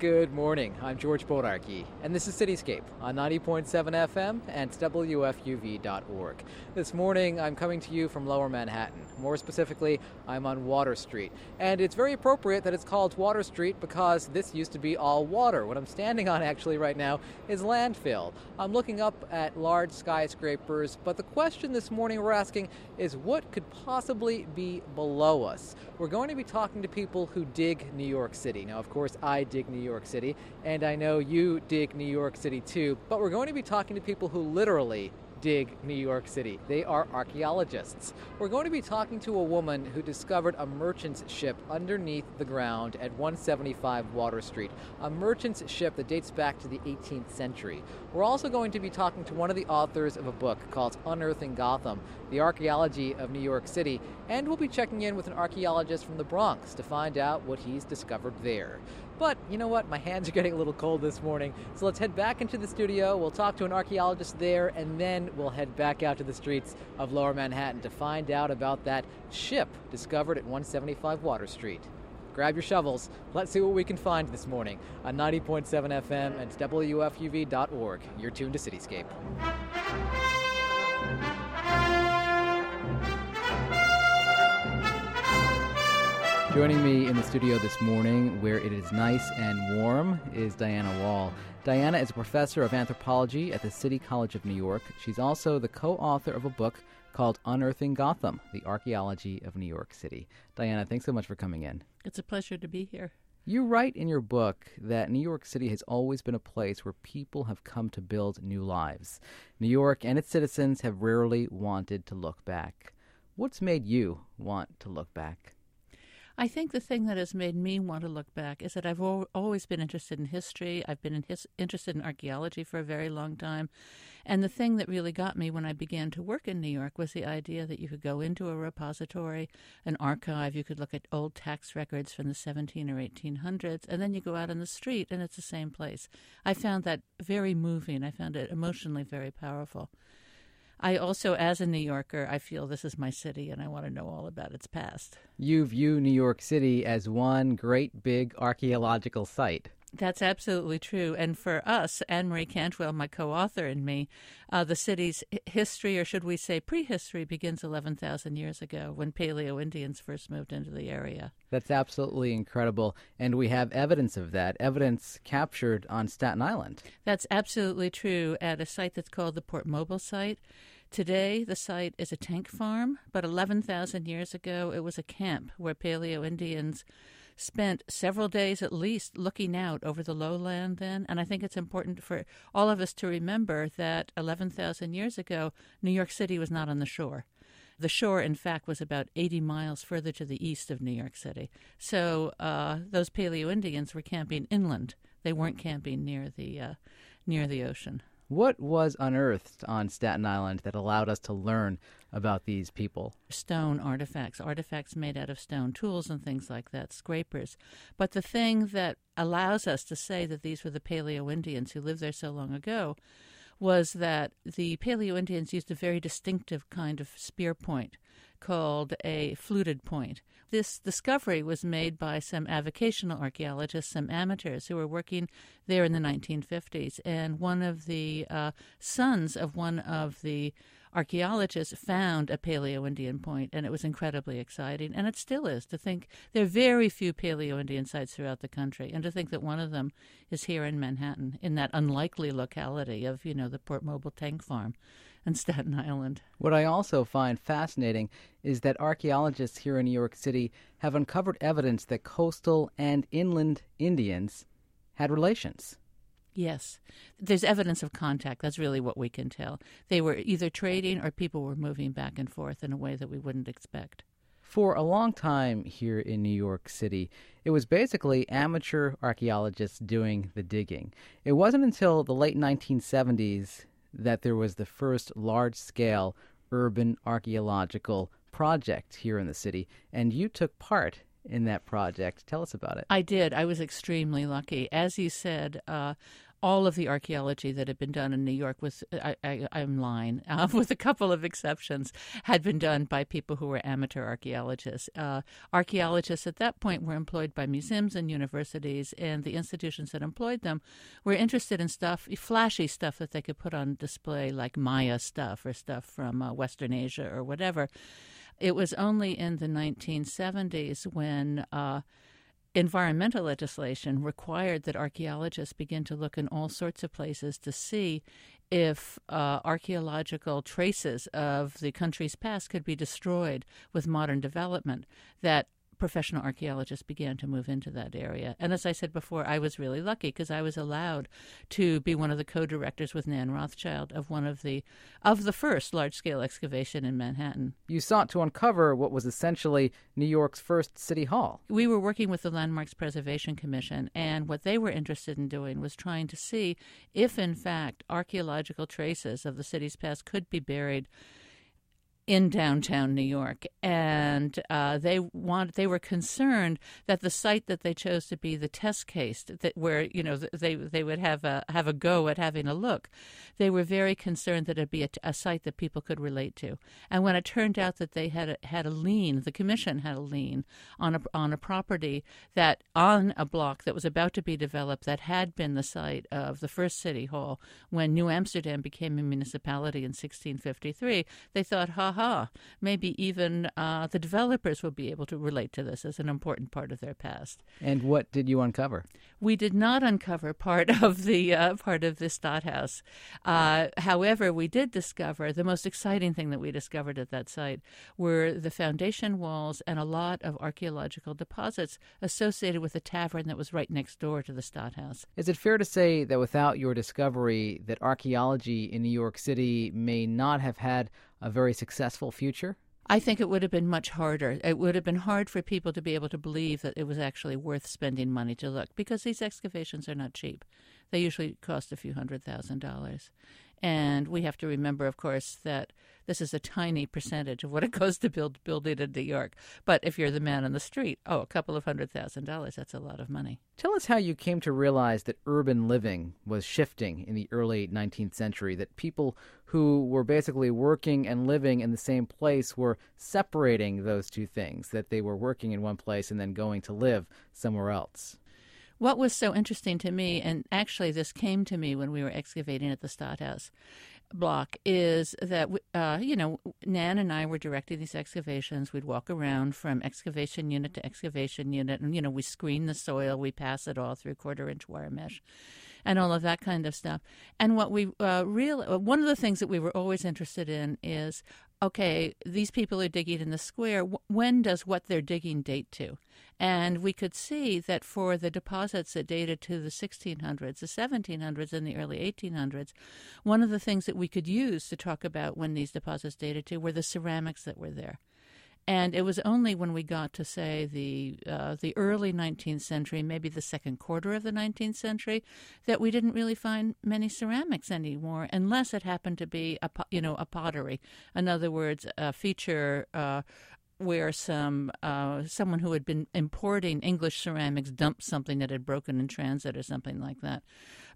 Good morning. I'm George Bodarky, and this is Cityscape on 90.7 FM and WFUV.org. This morning, I'm coming to you from Lower Manhattan. More specifically, I'm on Water Street. And it's very appropriate that it's called Water Street because this used to be all water. What I'm standing on actually right now is landfill. I'm looking up at large skyscrapers, but the question this morning we're asking is what could possibly be below us? We're going to be talking to people who dig New York City. Now, of course, I dig New York York City, and I know you dig New York City too, but we're going to be talking to people who literally dig New York City. They are archaeologists. We're going to be talking to a woman who discovered a merchant's ship underneath the ground at 175 Water Street, a merchant's ship that dates back to the 18th century. We're also going to be talking to one of the authors of a book called Unearthing Gotham, the archaeology of New York City, and we'll be checking in with an archaeologist from the Bronx to find out what he's discovered there. But you know what? My hands are getting a little cold this morning. So let's head back into the studio. We'll talk to an archaeologist there, and then we'll head back out to the streets of lower Manhattan to find out about that ship discovered at 175 Water Street. Grab your shovels. Let's see what we can find this morning on 90.7 FM and WFUV.org. You're tuned to Cityscape. Joining me in the studio this morning, where it is nice and warm, is Diana Wall. Diana is a professor of anthropology at the City College of New York. She's also the co author of a book called Unearthing Gotham The Archaeology of New York City. Diana, thanks so much for coming in. It's a pleasure to be here. You write in your book that New York City has always been a place where people have come to build new lives. New York and its citizens have rarely wanted to look back. What's made you want to look back? I think the thing that has made me want to look back is that I've al- always been interested in history. I've been in his- interested in archaeology for a very long time. And the thing that really got me when I began to work in New York was the idea that you could go into a repository, an archive, you could look at old tax records from the 17 or 1800s, and then you go out on the street and it's the same place. I found that very moving. I found it emotionally very powerful. I also, as a New Yorker, I feel this is my city and I want to know all about its past. You view New York City as one great big archaeological site. That's absolutely true. And for us, Anne Marie Cantwell, my co author, and me, uh, the city's history, or should we say prehistory, begins 11,000 years ago when Paleo Indians first moved into the area. That's absolutely incredible. And we have evidence of that, evidence captured on Staten Island. That's absolutely true at a site that's called the Port Mobil site. Today, the site is a tank farm, but 11,000 years ago, it was a camp where Paleo Indians spent several days at least looking out over the lowland then. And I think it's important for all of us to remember that 11,000 years ago, New York City was not on the shore. The shore, in fact, was about 80 miles further to the east of New York City. So uh, those Paleo Indians were camping inland. They weren't camping near the uh, near the ocean. What was unearthed on Staten Island that allowed us to learn about these people? Stone artifacts, artifacts made out of stone, tools and things like that, scrapers. But the thing that allows us to say that these were the Paleo Indians who lived there so long ago was that the Paleo Indians used a very distinctive kind of spear point called a fluted point. This discovery was made by some avocational archaeologists, some amateurs who were working there in the 1950s. And one of the uh, sons of one of the archaeologists found a Paleo Indian point, and it was incredibly exciting. And it still is to think there are very few Paleo Indian sites throughout the country, and to think that one of them is here in Manhattan, in that unlikely locality of, you know, the Port Mobil Tank Farm and Staten Island. What I also find fascinating is that archaeologists here in New York City have uncovered evidence that coastal and inland Indians had relations. Yes. There's evidence of contact. That's really what we can tell. They were either trading or people were moving back and forth in a way that we wouldn't expect. For a long time here in New York City, it was basically amateur archaeologists doing the digging. It wasn't until the late 1970s that there was the first large scale urban archaeological project here in the city, and you took part in that project. Tell us about it. I did. I was extremely lucky. As you said, uh, all of the archaeology that had been done in New York was, I, am lying, uh, with a couple of exceptions, had been done by people who were amateur archaeologists. Uh, archaeologists at that point were employed by museums and universities, and the institutions that employed them were interested in stuff, flashy stuff that they could put on display, like Maya stuff or stuff from uh, Western Asia or whatever. It was only in the 1970s when uh, environmental legislation required that archaeologists begin to look in all sorts of places to see if uh, archaeological traces of the country's past could be destroyed with modern development, that professional archaeologists began to move into that area. And as I said before, I was really lucky because I was allowed to be one of the co-directors with Nan Rothschild of one of the of the first large-scale excavation in Manhattan. You sought to uncover what was essentially New York's first city hall. We were working with the Landmarks Preservation Commission, and what they were interested in doing was trying to see if, in fact, archaeological traces of the city's past could be buried in downtown New York, and uh, they want they were concerned that the site that they chose to be the test case, that where you know they they would have a have a go at having a look, they were very concerned that it'd be a, a site that people could relate to. And when it turned out that they had a, had a lien, the commission had a lien on a on a property that on a block that was about to be developed that had been the site of the first city hall when New Amsterdam became a municipality in 1653, they thought, ha aha, maybe even uh, the developers will be able to relate to this as an important part of their past. And what did you uncover? We did not uncover part of the uh, part of the Stadthaus. Uh, however, we did discover the most exciting thing that we discovered at that site were the foundation walls and a lot of archaeological deposits associated with the tavern that was right next door to the Stadthaus. Is it fair to say that without your discovery, that archaeology in New York City may not have had a very successful future? I think it would have been much harder. It would have been hard for people to be able to believe that it was actually worth spending money to look because these excavations are not cheap. They usually cost a few hundred thousand dollars. And we have to remember, of course, that this is a tiny percentage of what it costs to build building in New York. But if you're the man on the street, oh, a couple of hundred thousand dollars, that's a lot of money. Tell us how you came to realize that urban living was shifting in the early 19th century, that people who were basically working and living in the same place were separating those two things, that they were working in one place and then going to live somewhere else. What was so interesting to me, and actually this came to me when we were excavating at the Stadthaus block, is that, uh, you know, Nan and I were directing these excavations. We'd walk around from excavation unit to excavation unit, and, you know, we screen the soil, we pass it all through quarter inch wire mesh and all of that kind of stuff. And what we uh, real uh, one of the things that we were always interested in is okay, these people are digging in the square. When does what they're digging date to? And we could see that for the deposits that dated to the 1600s, the 1700s, and the early 1800s, one of the things that we could use to talk about when these deposits dated to were the ceramics that were there. And it was only when we got to say the uh, the early 19th century, maybe the second quarter of the 19th century, that we didn't really find many ceramics anymore, unless it happened to be a you know a pottery. In other words, a feature. Uh, where some uh, someone who had been importing English ceramics dumped something that had broken in transit or something like that.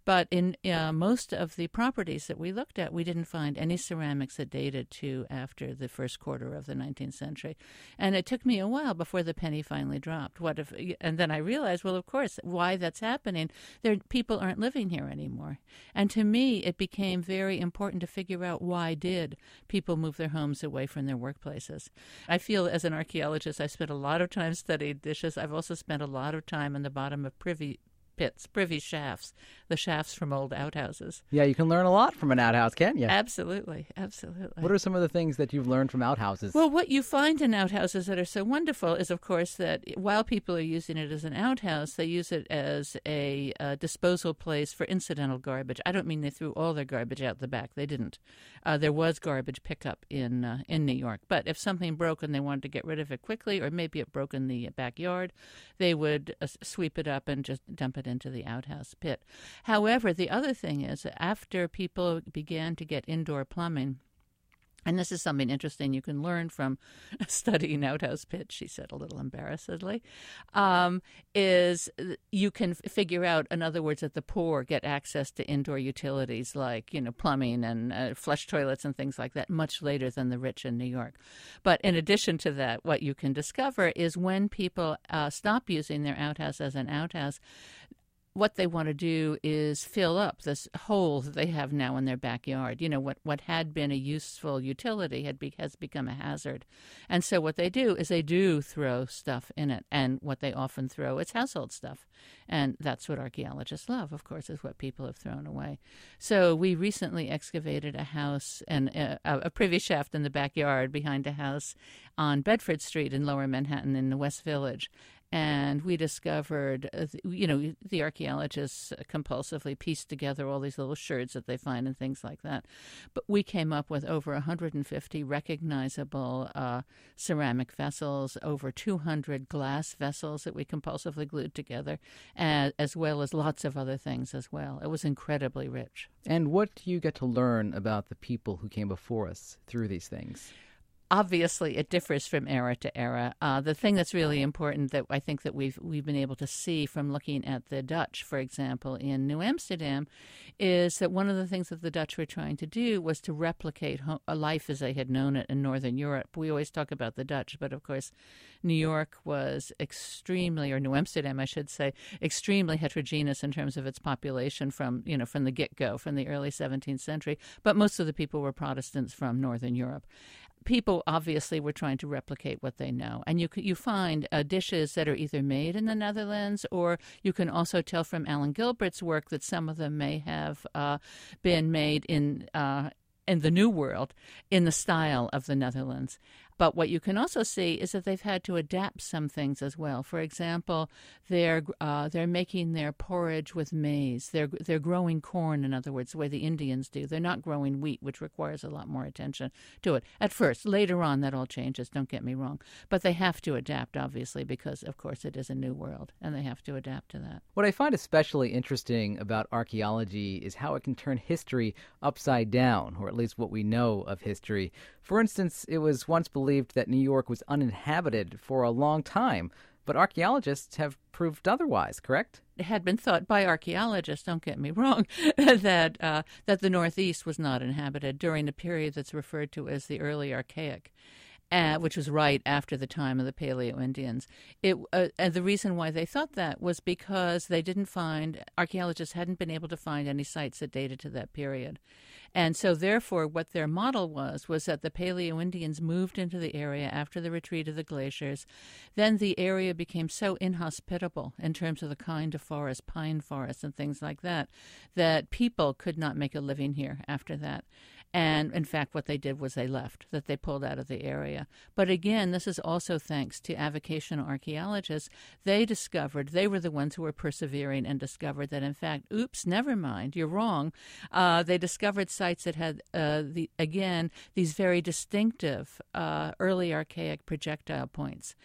But in uh, most of the properties that we looked at, we didn't find any ceramics that dated to after the first quarter of the 19th century. And it took me a while before the penny finally dropped. What if? And then I realized, well, of course, why that's happening. There, people aren't living here anymore. And to me, it became very important to figure out why did people move their homes away from their workplaces. I feel as an archaeologist, I spent a lot of time studying dishes. I've also spent a lot of time in the bottom of privy pits, privy shafts, the shafts from old outhouses. Yeah, you can learn a lot from an outhouse, can't you? Absolutely, absolutely. What are some of the things that you've learned from outhouses? Well, what you find in outhouses that are so wonderful is, of course, that while people are using it as an outhouse, they use it as a uh, disposal place for incidental garbage. I don't mean they threw all their garbage out the back; they didn't. Uh, there was garbage pickup in uh, in New York, but if something broke and they wanted to get rid of it quickly, or maybe it broke in the backyard, they would uh, sweep it up and just dump it it into the outhouse pit. However, the other thing is, after people began to get indoor plumbing, and this is something interesting you can learn from studying outhouse pitch, she said a little embarrassedly, um, is you can figure out, in other words, that the poor get access to indoor utilities like, you know, plumbing and uh, flush toilets and things like that much later than the rich in New York. But in addition to that, what you can discover is when people uh, stop using their outhouse as an outhouse, what they want to do is fill up this hole that they have now in their backyard. You know, what, what had been a useful utility had be, has become a hazard. And so what they do is they do throw stuff in it. And what they often throw is household stuff. And that's what archaeologists love, of course, is what people have thrown away. So we recently excavated a house and uh, a, a privy shaft in the backyard behind a house on Bedford Street in lower Manhattan in the West Village and we discovered, uh, you know, the archaeologists compulsively pieced together all these little sherds that they find and things like that. But we came up with over 150 recognizable uh, ceramic vessels, over 200 glass vessels that we compulsively glued together, as well as lots of other things as well. It was incredibly rich. And what do you get to learn about the people who came before us through these things? Obviously it differs from era to era. Uh, the thing that's really important that I think that we've we've been able to see from looking at the Dutch, for example, in New Amsterdam, is that one of the things that the Dutch were trying to do was to replicate a life as they had known it in Northern Europe. We always talk about the Dutch, but of course, New York was extremely, or New Amsterdam, I should say, extremely heterogeneous in terms of its population from you know from the get go, from the early 17th century. But most of the people were Protestants from Northern Europe people obviously were trying to replicate what they know, and you you find uh, dishes that are either made in the Netherlands, or you can also tell from Alan Gilbert's work that some of them may have uh, been made in. Uh, in the New World, in the style of the Netherlands. But what you can also see is that they've had to adapt some things as well. For example, they're uh, they're making their porridge with maize. They're they're growing corn, in other words, the way the Indians do. They're not growing wheat, which requires a lot more attention to it. At first, later on, that all changes. Don't get me wrong, but they have to adapt, obviously, because of course it is a new world, and they have to adapt to that. What I find especially interesting about archaeology is how it can turn history upside down, or at least what we know of history. For instance, it was once believed that New York was uninhabited for a long time, but archaeologists have proved otherwise, correct? It had been thought by archaeologists, don't get me wrong, that uh, that the Northeast was not inhabited during the period that's referred to as the early Archaic uh, which was right after the time of the Paleo Indians. It, uh, and the reason why they thought that was because they didn't find, archaeologists hadn't been able to find any sites that dated to that period. And so, therefore, what their model was was that the Paleo Indians moved into the area after the retreat of the glaciers. Then the area became so inhospitable in terms of the kind of forest, pine forests, and things like that, that people could not make a living here after that. And in fact, what they did was they left, that they pulled out of the area. But again, this is also thanks to avocational archaeologists. They discovered, they were the ones who were persevering and discovered that, in fact, oops, never mind, you're wrong. Uh, they discovered sites that had, uh, the again, these very distinctive uh, early archaic projectile points.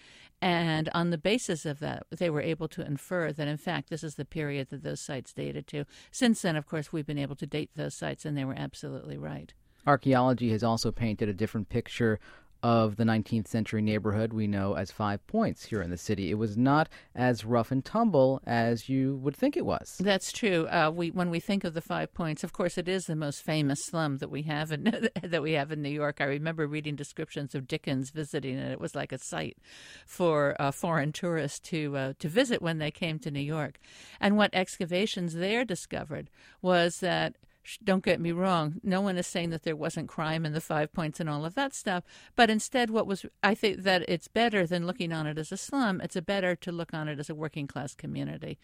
And on the basis of that, they were able to infer that, in fact, this is the period that those sites dated to. Since then, of course, we've been able to date those sites, and they were absolutely right. Archaeology has also painted a different picture of the 19th century neighborhood we know as Five Points here in the city. It was not as rough and tumble as you would think it was. That's true. Uh, we when we think of the Five Points, of course, it is the most famous slum that we have in that we have in New York. I remember reading descriptions of Dickens visiting it. It was like a site for uh, foreign tourists to uh, to visit when they came to New York. And what excavations there discovered was that don't get me wrong. No one is saying that there wasn't crime in the five points and all of that stuff. But instead, what was, I think that it's better than looking on it as a slum. It's a better to look on it as a working class community.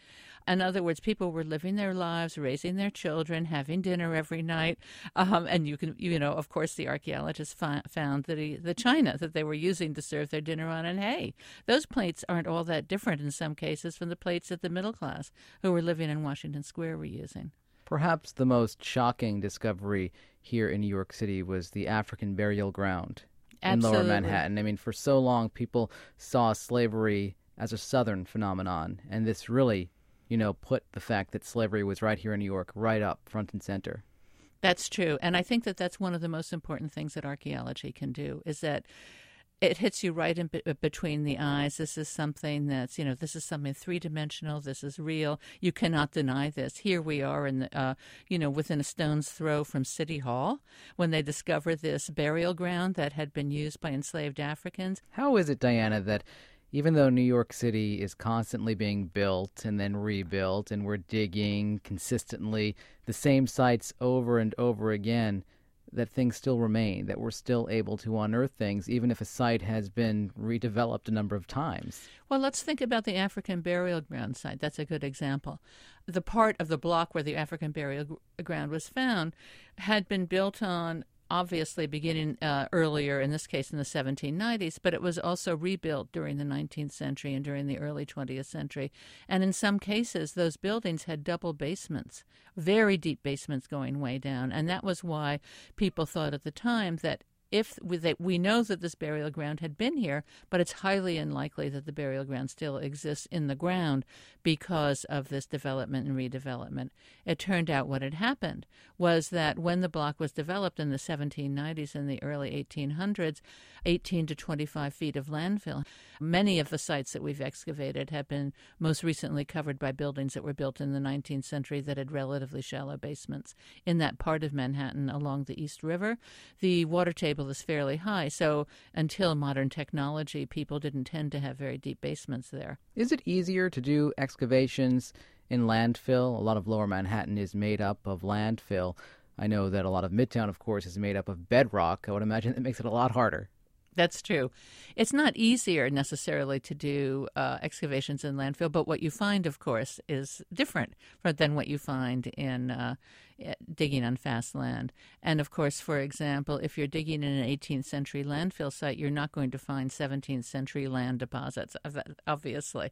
In other words, people were living their lives, raising their children, having dinner every night. Um, and you can, you know, of course, the archaeologists fi- found that he, the china that they were using to serve their dinner on. And hey, those plates aren't all that different in some cases from the plates that the middle class who were living in Washington Square were using. Perhaps the most shocking discovery here in New York City was the African burial ground Absolutely. in lower Manhattan. I mean, for so long, people saw slavery as a Southern phenomenon, and this really, you know, put the fact that slavery was right here in New York right up front and center. That's true. And I think that that's one of the most important things that archaeology can do is that it hits you right in between the eyes. This is something that's, you know, this is something three dimensional. This is real. You cannot deny this. Here we are in, the, uh, you know, within a stone's throw from City Hall when they discover this burial ground that had been used by enslaved Africans. How is it, Diana, that even though New York City is constantly being built and then rebuilt, and we're digging consistently the same sites over and over again, that things still remain, that we're still able to unearth things, even if a site has been redeveloped a number of times. Well, let's think about the African burial ground site. That's a good example. The part of the block where the African burial ground was found had been built on obviously beginning uh, earlier, in this case in the 1790s, but it was also rebuilt during the 19th century and during the early 20th century. And in some cases, those buildings had double basements, very deep basements going way down. And that was why people thought at the time that if we, know that this burial ground had been here, but it's highly unlikely that the burial ground still exists in the ground because of this development and redevelopment. It turned out what had happened was that when the block was developed in the 1790s and the early 1800s, 18 to 25 feet of landfill. Many of the sites that we've excavated have been most recently covered by buildings that were built in the 19th century that had relatively shallow basements. In that part of Manhattan along the East River, the water table is fairly high, so until modern technology, people didn't tend to have very deep basements there. Is it easier to do excavations in landfill? A lot of lower Manhattan is made up of landfill. I know that a lot of Midtown, of course, is made up of bedrock. I would imagine that makes it a lot harder. That's true. It's not easier necessarily to do uh, excavations in landfill, but what you find, of course, is different than what you find in uh, digging on fast land. And of course, for example, if you're digging in an 18th century landfill site, you're not going to find 17th century land deposits, obviously.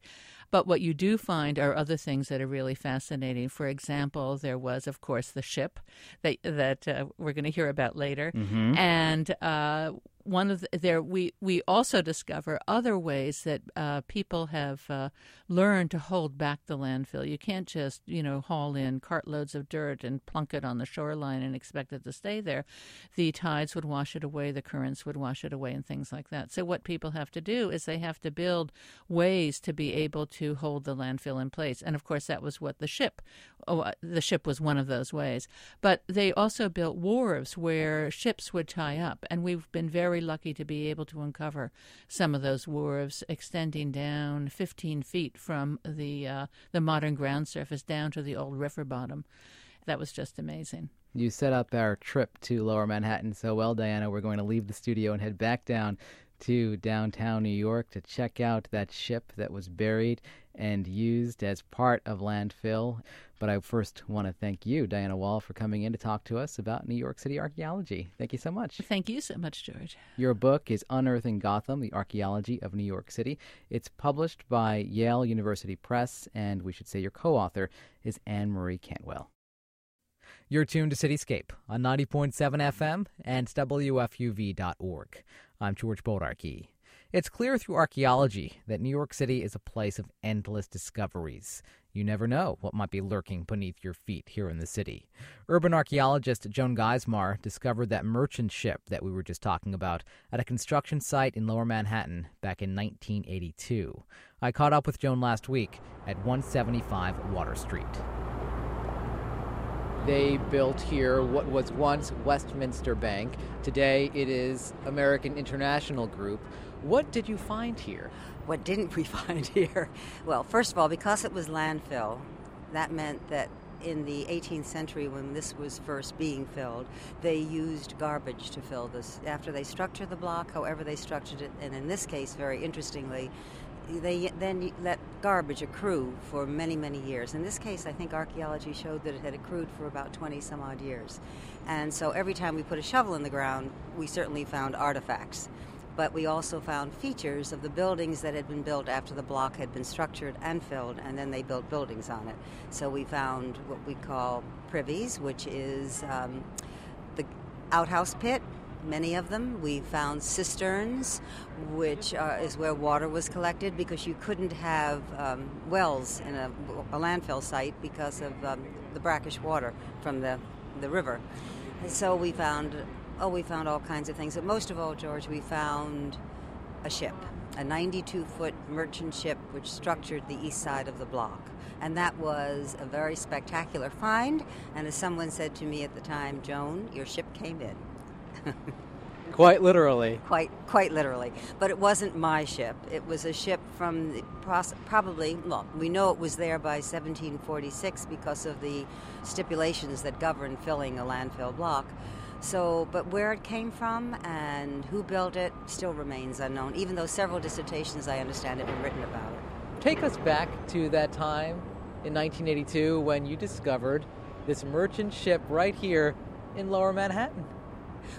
But what you do find are other things that are really fascinating. For example, there was, of course, the ship that that uh, we're going to hear about later, mm-hmm. and uh, one of the, there we we also discover other ways that uh, people have uh, learned to hold back the landfill. You can't just you know haul in cartloads of dirt and plunk it on the shoreline and expect it to stay there. The tides would wash it away, the currents would wash it away, and things like that. So what people have to do is they have to build ways to be able to hold the landfill in place. And of course, that was what the ship. Oh, the ship was one of those ways. But they also built wharves where ships would tie up, and we've been very very lucky to be able to uncover some of those wharves extending down 15 feet from the uh, the modern ground surface down to the old river bottom. That was just amazing. You set up our trip to Lower Manhattan so well, Diana. We're going to leave the studio and head back down to downtown New York to check out that ship that was buried and used as part of landfill. But I first want to thank you, Diana Wall, for coming in to talk to us about New York City archaeology. Thank you so much. Thank you so much, George. Your book is Unearthing Gotham The Archaeology of New York City. It's published by Yale University Press, and we should say your co author is Anne Marie Cantwell. You're tuned to Cityscape on 90.7 FM and WFUV.org. I'm George Bodarky. It's clear through archaeology that New York City is a place of endless discoveries. You never know what might be lurking beneath your feet here in the city. Urban archaeologist Joan Geismar discovered that merchant ship that we were just talking about at a construction site in lower Manhattan back in 1982. I caught up with Joan last week at 175 Water Street. They built here what was once Westminster Bank. Today it is American International Group. What did you find here? What didn't we find here? Well, first of all, because it was landfill, that meant that in the 18th century, when this was first being filled, they used garbage to fill this. After they structured the block, however they structured it, and in this case, very interestingly, they then let garbage accrue for many, many years. In this case, I think archaeology showed that it had accrued for about 20 some odd years. And so every time we put a shovel in the ground, we certainly found artifacts but we also found features of the buildings that had been built after the block had been structured and filled, and then they built buildings on it. So we found what we call privies, which is um, the outhouse pit. Many of them. We found cisterns, which uh, is where water was collected because you couldn't have um, wells in a, a, landfill site because of um, the brackish water from the, the river. So we found, oh, we found all kinds of things. But most of all, George, we found a ship, a 92 foot merchant ship which structured the east side of the block. And that was a very spectacular find. And as someone said to me at the time, Joan, your ship came in. Quite literally. Quite, quite literally. But it wasn't my ship. It was a ship from the, probably, well, we know it was there by 1746 because of the stipulations that govern filling a landfill block. So, but where it came from and who built it still remains unknown, even though several dissertations, I understand, have been written about it. Take us back to that time in 1982 when you discovered this merchant ship right here in lower Manhattan.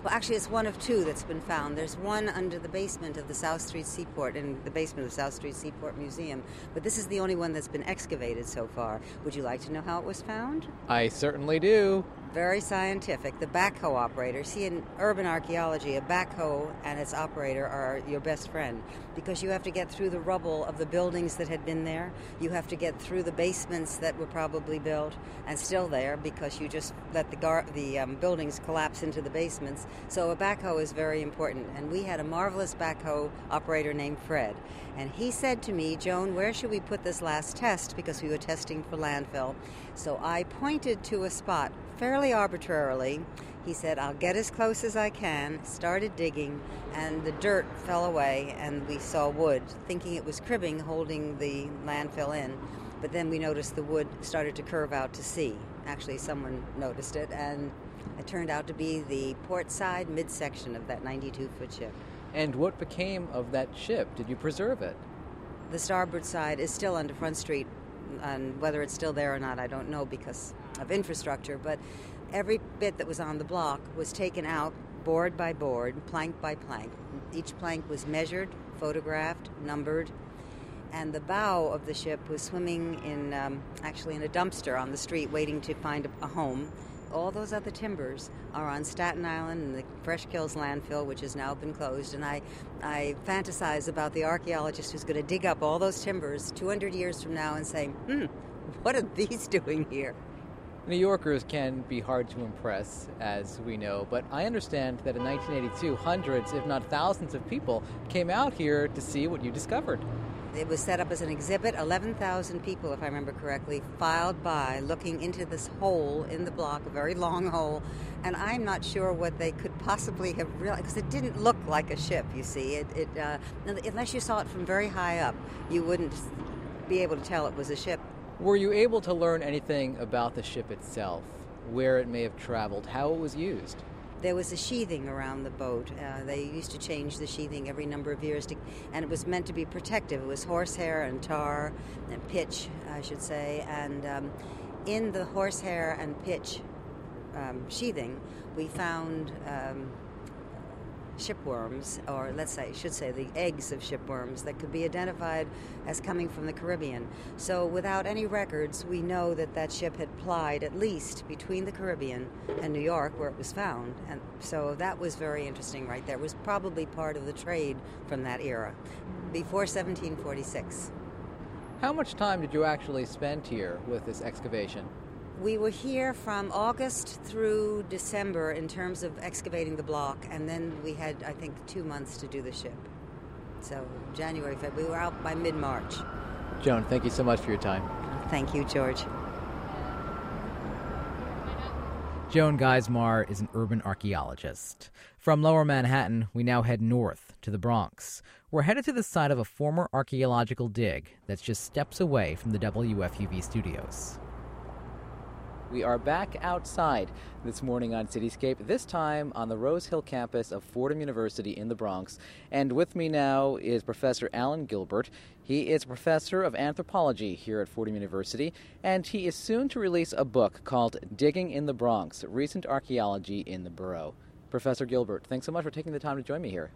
Well, actually, it's one of two that's been found. There's one under the basement of the South Street Seaport, in the basement of the South Street Seaport Museum, but this is the only one that's been excavated so far. Would you like to know how it was found? I certainly do very scientific. The backhoe operator, see, in urban archaeology, a backhoe and its operator are your best friend because you have to get through the rubble of the buildings that had been there. You have to get through the basements that were probably built and still there because you just let the, gar- the um, buildings collapse into the basements. So a backhoe is very important. And we had a marvelous backhoe operator named Fred. And he said to me, Joan, where should we put this last test? Because we were testing for landfill. So I pointed to a spot fairly arbitrarily. He said, I'll get as close as I can, started digging, and the dirt fell away, and we saw wood, thinking it was cribbing holding the landfill in. But then we noticed the wood started to curve out to sea. Actually, someone noticed it, and it turned out to be the port side midsection of that 92 foot ship. And what became of that ship? Did you preserve it? The starboard side is still under Front Street, and whether it's still there or not, I don't know because of infrastructure, but every bit that was on the block was taken out board by board, plank by plank. Each plank was measured, photographed, numbered, and the bow of the ship was swimming in um, actually in a dumpster on the street waiting to find a, home. All those other timbers are on Staten Island and the Fresh Kills landfill, which has now been closed. And I, I fantasize about the archaeologist who's going to dig up all those timbers 200 years from now and say, hmm, what are these doing here? New Yorkers can be hard to impress, as we know, but I understand that in 1982, hundreds, if not thousands, of people came out here to see what you discovered. It was set up as an exhibit. 11,000 people, if I remember correctly, filed by looking into this hole in the block, a very long hole. And I'm not sure what they could possibly have realized, because it didn't look like a ship, you see. It, it uh, unless you saw it from very high up, you wouldn't be able to tell it was a ship. Were you able to learn anything about the ship itself, where it may have traveled, how it was used? There was a sheathing around the boat. Uh, they used to change the sheathing every number of years, to, and it was meant to be protective. It was horsehair and tar and pitch, I should say. And um, in the horsehair and pitch um, sheathing, we found um, shipworms, or let's say, should say, the eggs of shipworms that could be identified as coming from the Caribbean. So, without any records, we know that that ship had plied at least between the Caribbean and New York, where it was found. And so that was very interesting, right there. It was probably part of the trade from that era, before 1746. How much time did you actually spend here with this excavation? We were here from August through December in terms of excavating the block, and then we had, I think, two months to do the ship. So, January, February, we were out by mid March. Joan, thank you so much for your time. Thank you, George. Joan Geismar is an urban archaeologist. From lower Manhattan, we now head north to the Bronx. We're headed to the site of a former archaeological dig that's just steps away from the WFUV studios. We are back outside this morning on Cityscape, this time on the Rose Hill campus of Fordham University in the Bronx. And with me now is Professor Alan Gilbert. He is a professor of anthropology here at Fordham University, and he is soon to release a book called Digging in the Bronx Recent Archaeology in the Borough. Professor Gilbert, thanks so much for taking the time to join me here.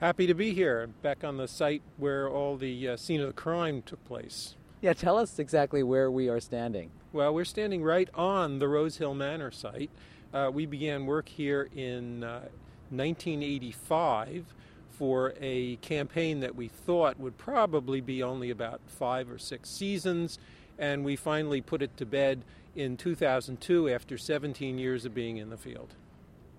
Happy to be here, back on the site where all the uh, scene of the crime took place. Yeah, tell us exactly where we are standing. Well, we're standing right on the Rose Hill Manor site. Uh, we began work here in uh, 1985 for a campaign that we thought would probably be only about five or six seasons, and we finally put it to bed in 2002 after 17 years of being in the field.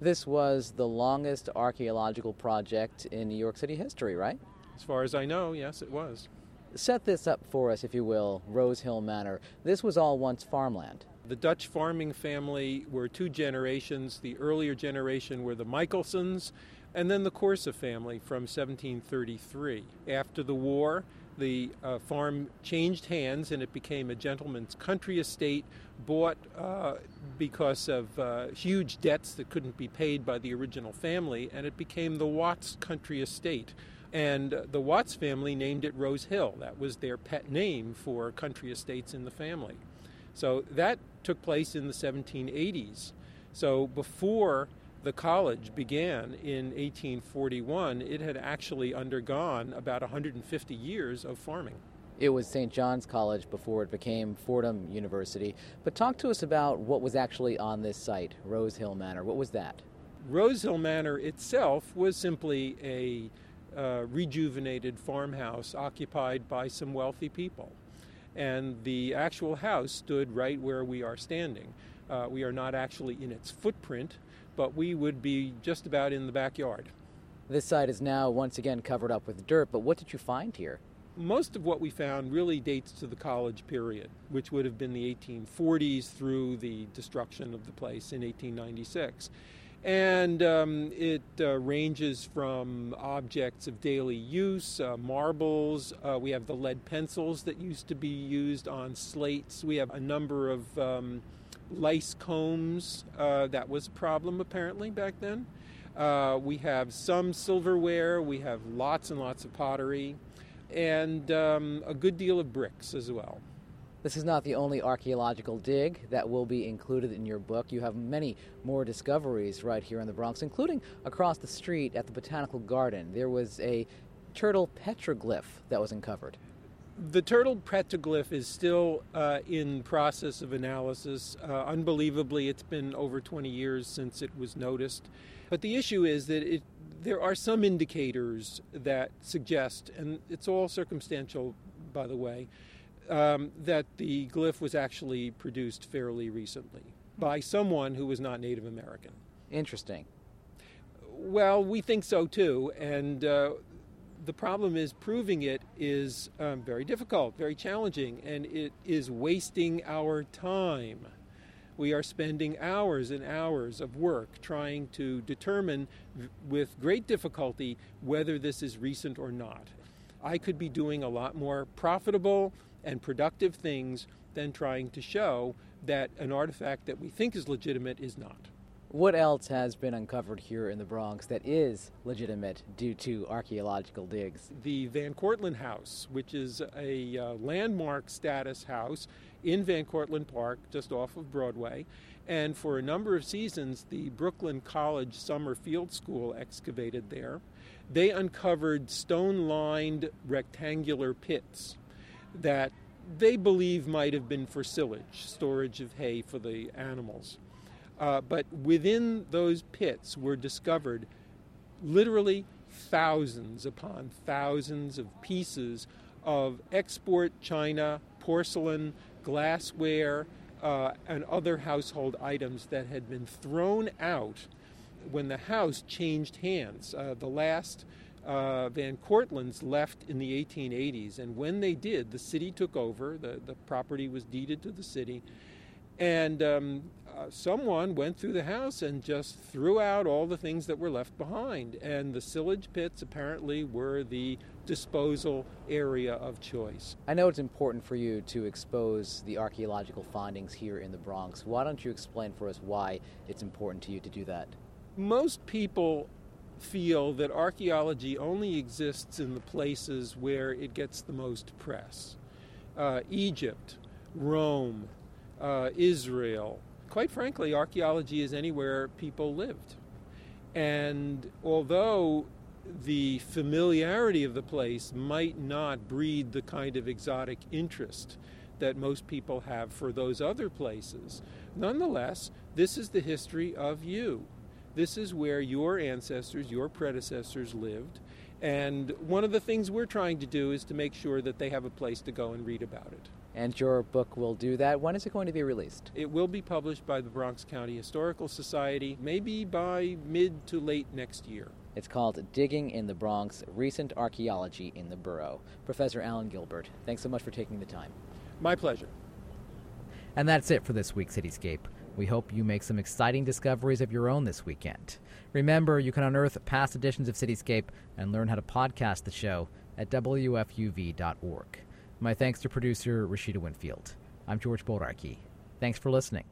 This was the longest archaeological project in New York City history, right? As far as I know, yes, it was. Set this up for us, if you will, Rose Hill Manor. This was all once farmland. The Dutch farming family were two generations. The earlier generation were the Michelsons, and then the Corsa family from 1733. After the war, the uh, farm changed hands and it became a gentleman's country estate bought uh, because of uh, huge debts that couldn't be paid by the original family, and it became the Watts country estate. And the Watts family named it Rose Hill. That was their pet name for country estates in the family. So that took place in the 1780s. So before the college began in 1841, it had actually undergone about 150 years of farming. It was St. John's College before it became Fordham University. But talk to us about what was actually on this site, Rose Hill Manor. What was that? Rose Hill Manor itself was simply a uh, rejuvenated farmhouse occupied by some wealthy people. And the actual house stood right where we are standing. Uh, we are not actually in its footprint, but we would be just about in the backyard. This site is now once again covered up with dirt, but what did you find here? Most of what we found really dates to the college period, which would have been the 1840s through the destruction of the place in 1896. And um, it uh, ranges from objects of daily use, uh, marbles. Uh, we have the lead pencils that used to be used on slates. We have a number of um, lice combs. Uh, that was a problem apparently back then. Uh, we have some silverware. We have lots and lots of pottery, and um, a good deal of bricks as well. This is not the only archaeological dig that will be included in your book. You have many more discoveries right here in the Bronx, including across the street at the Botanical Garden. There was a turtle petroglyph that was uncovered. The turtle petroglyph is still uh, in process of analysis. Uh, unbelievably, it's been over 20 years since it was noticed. But the issue is that it, there are some indicators that suggest, and it's all circumstantial, by the way, um, that the glyph was actually produced fairly recently by someone who was not Native American. Interesting. Well, we think so too, and uh, the problem is proving it is um, very difficult, very challenging, and it is wasting our time. We are spending hours and hours of work trying to determine with great difficulty whether this is recent or not. I could be doing a lot more profitable, and productive things than trying to show that an artifact that we think is legitimate is not. What else has been uncovered here in the Bronx that is legitimate due to archaeological digs? The Van Cortlandt House, which is a uh, landmark status house in Van Cortlandt Park, just off of Broadway. And for a number of seasons, the Brooklyn College Summer Field School excavated there. They uncovered stone lined rectangular pits that they believe might have been for silage, storage of hay for the animals. Uh, but within those pits were discovered literally thousands upon thousands of pieces of export china, porcelain, glassware, uh, and other household items that had been thrown out when the house changed hands. Uh, the last uh, Van Cortlandts left in the 1880s, and when they did, the city took over. The, the property was deeded to the city, and um, uh, someone went through the house and just threw out all the things that were left behind. And the silage pits apparently were the disposal area of choice. I know it's important for you to expose the archaeological findings here in the Bronx. Why don't you explain for us why it's important to you to do that? Most people feel that archaeology only exists in the places where it gets the most press uh, Egypt, Rome, uh, Israel. Quite frankly, archaeology is anywhere people lived. And although the familiarity of the place might not breed the kind of exotic interest that most people have for those other places, nonetheless, this is the history of you. This is where your ancestors, your predecessors lived. And one of the things we're trying to do is to make sure that they have a place to go and read about it. And your book will do that. When is it going to be released? It will be published by the Bronx County Historical Society, maybe by mid to late next year. It's called Digging in the Bronx Recent Archaeology in the Borough. Professor Alan Gilbert, thanks so much for taking the time. My pleasure. And that's it for this week's Cityscape. We hope you make some exciting discoveries of your own this weekend. Remember, you can unearth past editions of Cityscape and learn how to podcast the show at WFUV.org. My thanks to producer Rashida Winfield. I'm George Bodarky. Thanks for listening.